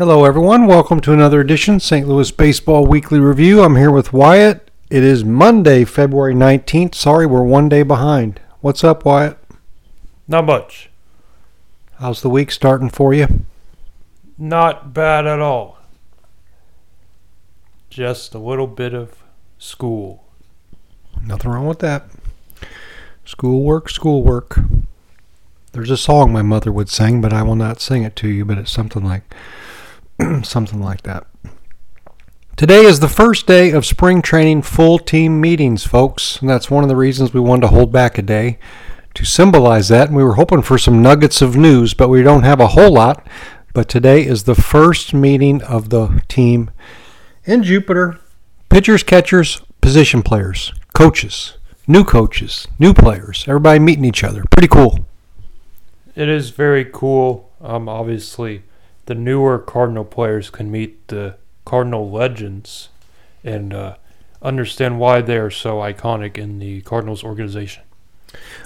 Hello, everyone. Welcome to another edition St. Louis Baseball Weekly Review. I'm here with Wyatt. It is Monday, February 19th. Sorry, we're one day behind. What's up, Wyatt? Not much. How's the week starting for you? Not bad at all. Just a little bit of school. Nothing wrong with that. Schoolwork, schoolwork. There's a song my mother would sing, but I will not sing it to you, but it's something like something like that. Today is the first day of spring training full team meetings, folks. And that's one of the reasons we wanted to hold back a day to symbolize that. And we were hoping for some nuggets of news, but we don't have a whole lot. But today is the first meeting of the team in Jupiter. Pitchers, catchers, position players, coaches, new coaches, new players, everybody meeting each other. Pretty cool. It is very cool. Um, obviously, the newer Cardinal players can meet the Cardinal legends and uh, understand why they are so iconic in the Cardinals organization.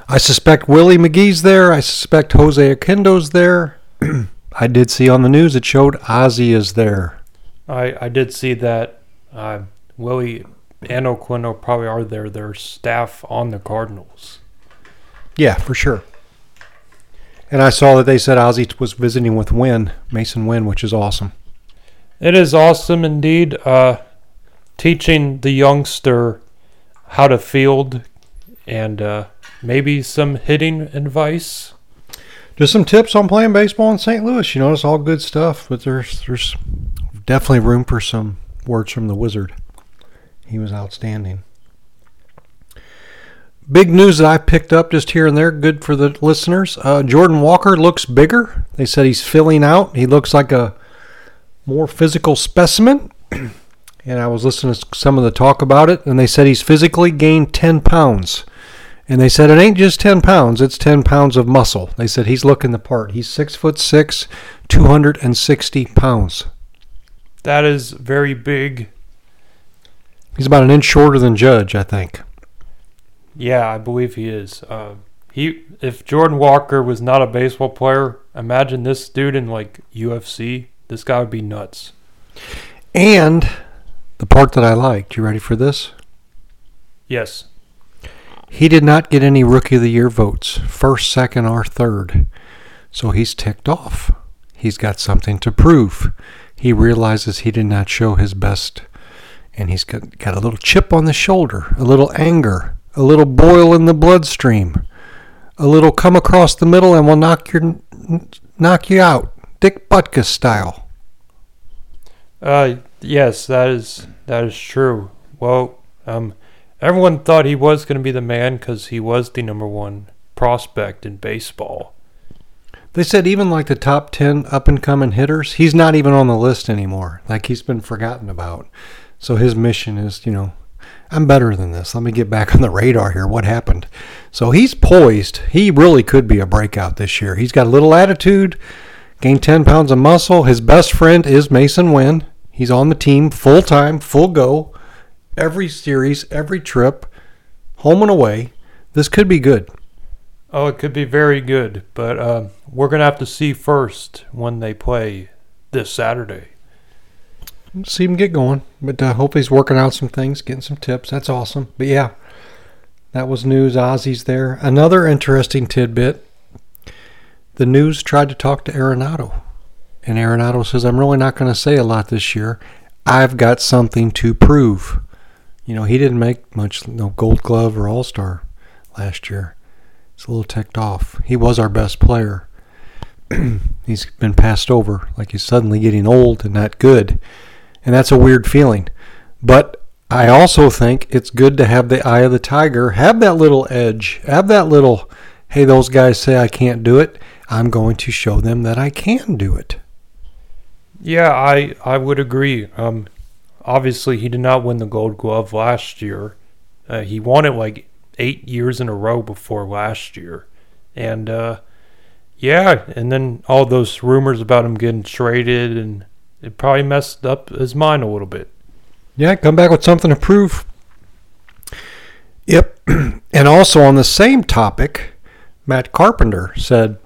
I suspect Willie McGee's there. I suspect Jose Oquendo's there. I did see on the news it showed Ozzie is there. I, I did see that uh, Willie and Oquendo probably are there. They're staff on the Cardinals. Yeah, for sure. And I saw that they said Ozzie was visiting with Winn, Masyn Winn, which is awesome. It is awesome indeed. Uh, teaching the youngster how to field and uh, maybe some hitting advice. Just some tips on playing baseball in St. Louis. You know, it's all good stuff, but there's there's definitely room for some words from the wizard. He was outstanding. Big news that I picked up just here and there, good for the listeners. Uh, Jordan Walker looks bigger. They said he's filling out. He looks like a more physical specimen. and I was listening to some of the talk about it, and they said he's physically gained 10 pounds. And they said it ain't just 10 pounds, it's 10 pounds of muscle. They said he's looking the part. He's 6 foot 6, 260 pounds. That is very big. He's about an inch shorter than Judge, I think. Yeah, I believe he is. Uh, he if Jordan Walker was not a baseball player, imagine this dude in like UFC. This guy would be nuts. And the part that I liked, you ready for this? Yes. He did not get any rookie of the year votes, first, second, or third. So he's ticked off. He's got something to prove. He realizes he did not show his best, and he's got, got a little chip on the shoulder, a little anger a little boil in the bloodstream, a little come across the middle and will knock your knock you out, Dick Butkus style. Uh, yes, that is that is true. Well, um, everyone thought he was going to be the man because he was the number one prospect in baseball. They said even like the top ten up and coming hitters, he's not even on the list anymore. Like he's been forgotten about. So his mission is, you know, I'm better than this. Let me get back on the radar here. What happened? So he's poised. He really could be a breakout this year. He's got a little attitude, gained 10 pounds of muscle. His best friend is Masyn Winn. He's on the team full time, full go, every series, every trip, home and away. This could be good. Oh, it could be very good, but uh, we're going to have to see first when they play this Saturday see him get going. But I uh, hope he's working out some things, getting some tips. That's awesome. But yeah, that was news. Ozzie's there. Another interesting tidbit. The news tried to talk to Arenado. And Arenado says, I'm really not going to say a lot this year. I've got something to prove. You know, he didn't make much no gold glove or all star last year. He's a little ticked off. He was our best player. he's been passed over, like he's suddenly getting old and not good and that's a weird feeling. But I also think it's good to have the eye of the tiger, have that little edge, have that little, hey, those guys say I can't do it. I'm going to show them that I can do it. Yeah, I I would agree. Um, obviously he did not win the Gold Glove last year. Uh, he won it like eight years in a row before last year. And uh, yeah, and then all those rumors about him getting traded, and it probably messed up his mind a little bit. Yeah, come back with something to prove. Yep. and also on the same topic, Matt Carpenter said,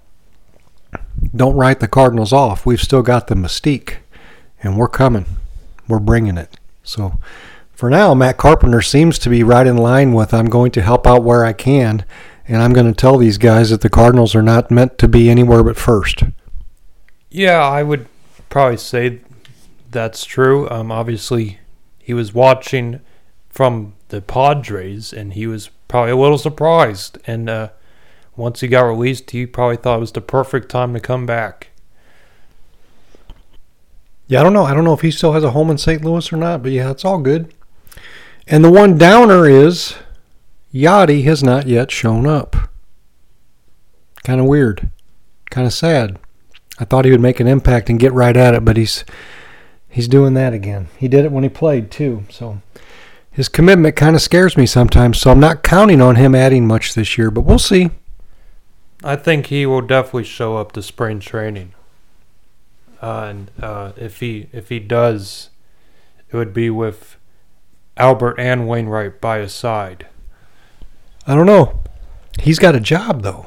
Don't write the Cardinals off. We've still got the mystique, and we're coming. We're bringing it. So for now, Matt Carpenter seems to be right in line with I'm going to help out where I can, and I'm going to tell these guys that the Cardinals are not meant to be anywhere but first. Yeah, I would probably say that's true. Um, obviously, he was watching from the Padres, and he was probably a little surprised. And uh, once he got released, he probably thought it was the perfect time to come back. Yeah, I don't know. I don't know if he still has a home in St. Louis or not, but yeah, it's all good. And the one downer is Yadi has not yet shown up. Kind of weird. Kind of sad. I thought he would make an impact and get right at it, but he's he's doing that again. He did it when he played too. So his commitment kind of scares me sometimes. So I'm not counting on him adding much this year, but we'll see. I think he will definitely show up to spring training. Uh, and uh, if he if he does, it would be with Albert and Wainwright by his side. I don't know. He's got a job though.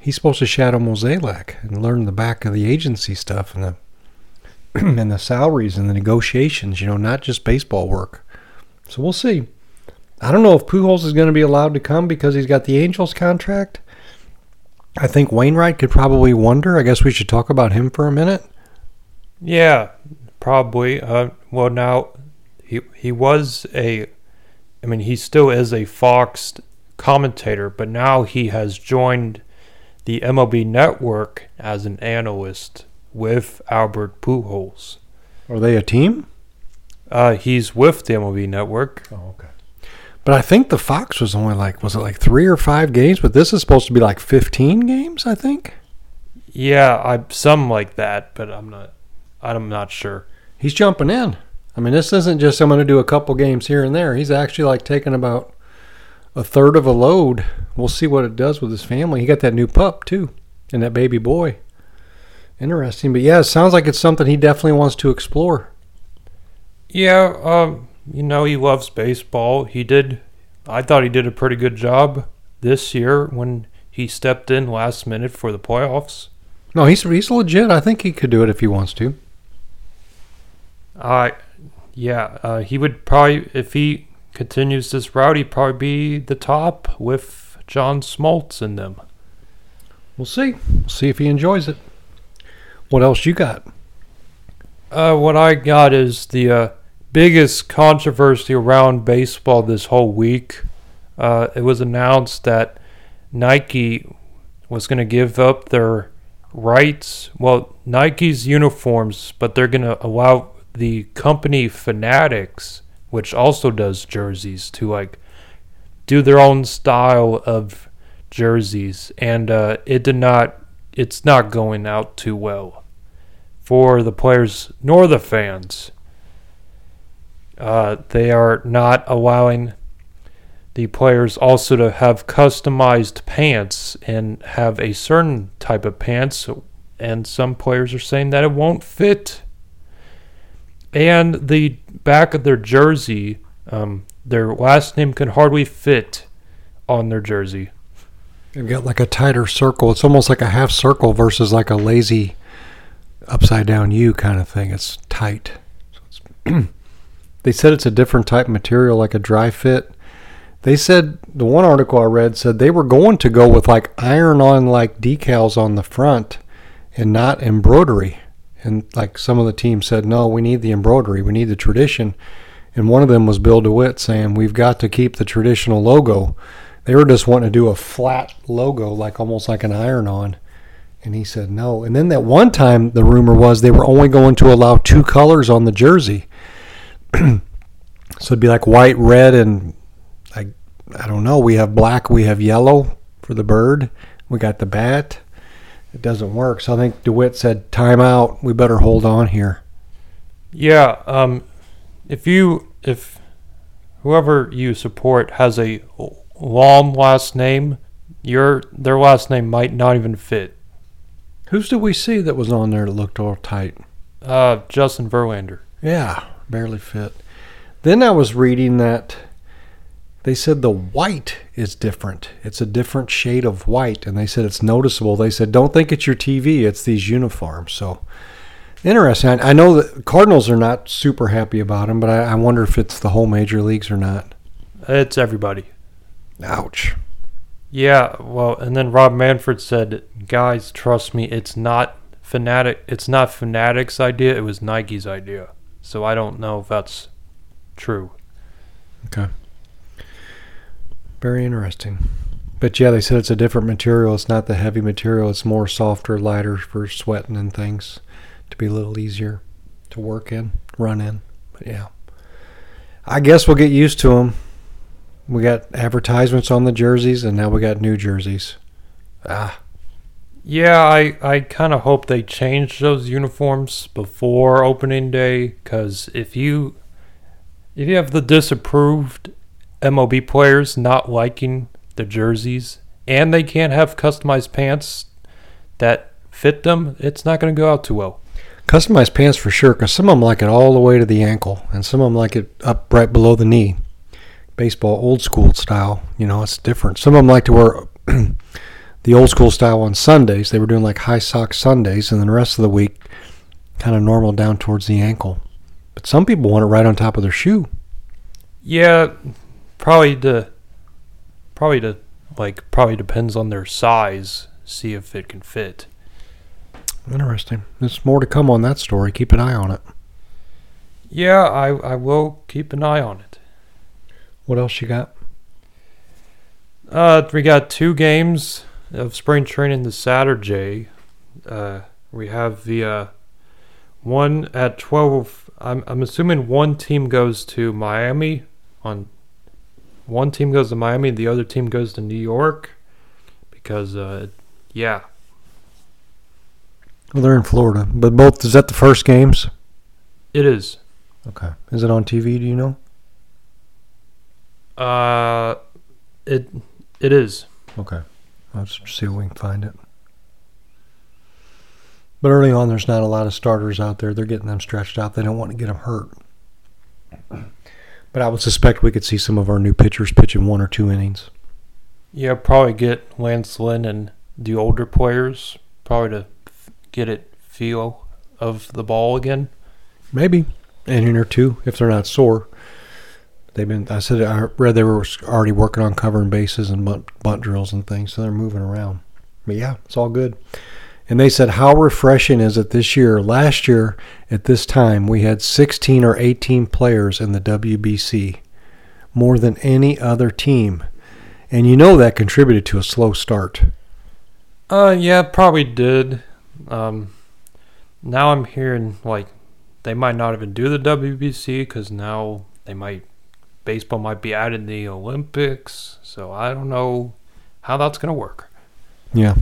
He's supposed to shadow Mozeliak and learn the back of the agency stuff and the and the salaries and the negotiations. You know, not just baseball work. So we'll see. I don't know if Pujols is going to be allowed to come because he's got the Angels contract. I think Wainwright could probably wonder. I guess we should talk about him for a minute. Yeah, probably. Uh, well, now he he was a, I mean, he still is a Fox commentator, but now he has joined the MLB Network as an analyst with Albert Pujols. Are they a team? Uh, he's with the MLB Network. Oh, okay. But I think the Fox was only like was it like three or five games? But this is supposed to be like fifteen games, I think. Yeah, I some like that, but I'm not. I'm not sure. He's jumping in. I mean, this isn't just I'm going to do a couple games here and there. He's actually like taking about a third of a load. We'll see what it does with his family. He got that new pup too, and that baby boy. Interesting, but yeah, it sounds like it's something he definitely wants to explore. Yeah, um, you know, he loves baseball. He did. I thought he did a pretty good job this year when he stepped in last minute for the playoffs. No, he's he's legit. I think he could do it if he wants to. I yeah, uh, he would probably, if he continues this route, he'd probably be the top with John Smoltz in them. We'll see. We'll see if he enjoys it. What else you got? Uh, what I got is the uh, biggest controversy around baseball this whole week. Uh, it was announced that Nike was going to give up their rights, well, Nike's uniforms, but they're going to allow the company Fanatics, which also does jerseys, to like do their own style of jerseys, and uh, it did not. It's not going out too well for the players nor the fans. Uh, they are not allowing the players also to have customized pants and have a certain type of pants, and some players are saying that it won't fit and the back of their jersey, um, their last name can hardly fit on their jersey. They've got like a tighter circle. It's almost like a half circle versus like a lazy upside down U kind of thing. It's tight. So it's they said it's a different type of material, like a dry fit. They said the one article I read said they were going to go with like iron on like decals on the front and not embroidery. And like some of the team said, no, we need the embroidery, we need the tradition. And one of them was Bill DeWitt saying, we've got to keep the traditional logo. They were just wanting to do a flat logo, like almost like an iron on. And he said no. And then that one time, the rumor was they were only going to allow two colors on the jersey. so it'd be like white, red, and like, I don't know. We have black, we have yellow for the bird. We got the bat it doesn't work. So I think DeWitt said, "Time out. We better hold on here." Yeah. Um, if you if whoever you support has a long last name, your their last name might not even fit. Who's did we see that was on there that looked all tight? Uh, Justin Verlander. Yeah, barely fit. Then I was reading that they said the white is different. It's a different shade of white, and they said it's noticeable. They said don't think it's your TV; it's these uniforms. So interesting. I, know that Cardinals are not super happy about him, but I, I wonder if it's the whole major leagues or not. It's everybody. Ouch. Yeah, well, and then Rob Manfred said, "Guys, trust me, it's not fanatic. It's not Fanatics' idea. It was Nike's idea. So I don't know if that's true." Okay. Very interesting. But yeah, they said it's a different material. It's not the heavy material. It's more softer, lighter for sweating and things to be a little easier to work in, run in. But yeah. I guess we'll get used to them. We got advertisements on the jerseys, and now we got new jerseys. Ah, Yeah, I, I kind of hope they change those uniforms before opening day because if you if you have the disapproved MLB players not liking the jerseys and they can't have customized pants that fit them, it's not going to go out too well. customized pants for sure, because some of them like it all the way to the ankle, and some of them like it up right below the knee. Baseball old school style, you know, it's different. Some of them like to wear the old school style on Sundays. They were doing like high sock Sundays, and then the rest of the week, kind of normal down towards the ankle. But some people want it right on top of their shoe. Yeah, probably to probably to like probably depends on their size. See if it can fit. Interesting. There's more to come on that story. Keep an eye on it. Yeah, I I will keep an eye on it. What else you got? Uh, we got two games of spring training this Saturday. Uh, we have the uh, one at twelve. I'm I'm assuming one team goes to Miami on. One team goes to Miami, the other team goes to New York, because uh, yeah, Well, they're in Florida, but both is that the first games? it is. Okay. Is it on TV? Do you know? Uh, it it is. Okay. Let's see if we can find it. But early on, there's not a lot of starters out there. They're getting them stretched out. They don't want to get them hurt. But I would suspect we could see some of our new pitchers pitching one or two innings. Yeah, probably get Lance Lynn and the older players probably to get it feel of the ball again. Maybe an inning or two if they're not sore. They've been. I said I read they were already working on covering bases and bunt, bunt drills and things, so they're moving around. But yeah, it's all good. And they said, how refreshing is it this year? Last year at this time, we had 16 or 18 players in the WBC, more than any other team. And you know that contributed to a slow start. Uh, yeah, probably did. Um, now I'm hearing like they might not even do the WBC because now they might baseball might be added in the Olympics. So I don't know how that's gonna work. Yeah.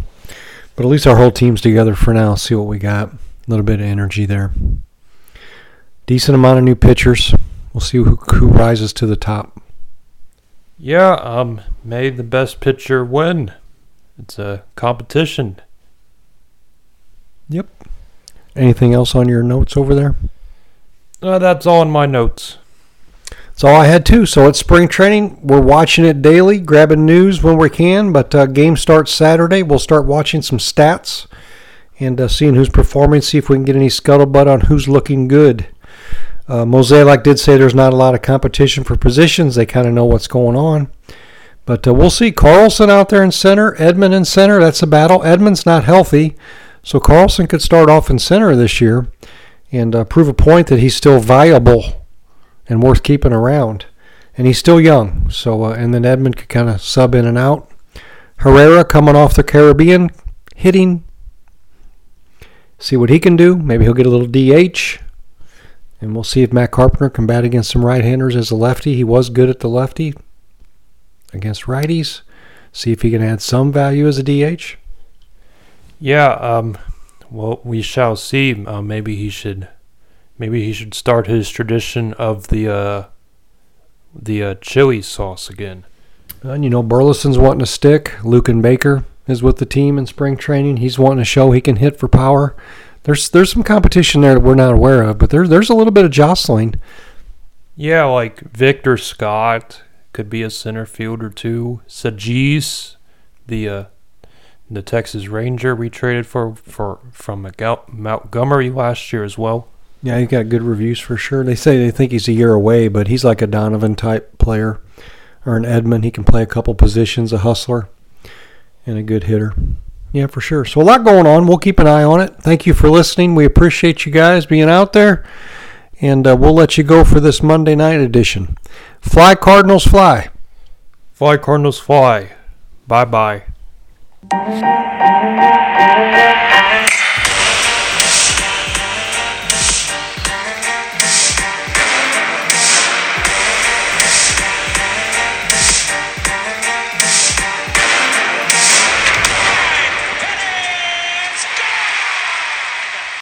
But at least our whole team's together for now. See what we got. A little bit of energy there. Decent amount of new pitchers. We'll see who, who rises to the top. Yeah, um, may the best pitcher win. It's a competition. Yep. Anything else on your notes over there? Uh, that's all in my notes. That's all I had too. So it's spring training. We're watching it daily, grabbing news when we can. But uh, game starts Saturday. We'll start watching some stats and uh, seeing who's performing. See if we can get any scuttlebutt on who's looking good. Uh, Mozeliak did say there's not a lot of competition for positions. They kind of know what's going on. But uh, we'll see. Carlson out there in center, Edman in center. That's a battle. Edman's not healthy, so Carlson could start off in center this year and uh, prove a point that he's still viable and worth keeping around. And he's still young, so uh, and then Edman could kind of sub in and out. Herrera coming off the Caribbean, hitting. See what he can do. Maybe he'll get a little DH. And we'll see if Matt Carpenter can bat against some right-handers as a lefty. He was good at the lefty against righties. See if he can add some value as a DH. Yeah, um, well, we shall see. Uh, maybe he should, maybe he should start his tradition of the uh, the uh, chili sauce again. And you know, Burleson's wanting to stick. Luken Baker is with the team in spring training. He's wanting to show he can hit for power. There's there's some competition there that we're not aware of, but there's there's a little bit of jostling. Yeah, like Victor Scott could be a center fielder too. Saggese, the uh, the Texas Ranger we traded for for from Montgomery last year as well. Yeah, he's got good reviews for sure. They say they think he's a year away, but he's like a Donovan type player or an Edman. He can play a couple positions, a hustler and a good hitter. Yeah, for sure. So a lot going on. We'll keep an eye on it. Thank you for listening. We appreciate you guys being out there. And uh, we'll let you go for this Monday night edition. Fly, Cardinals, fly. Fly, Cardinals, fly. Bye bye.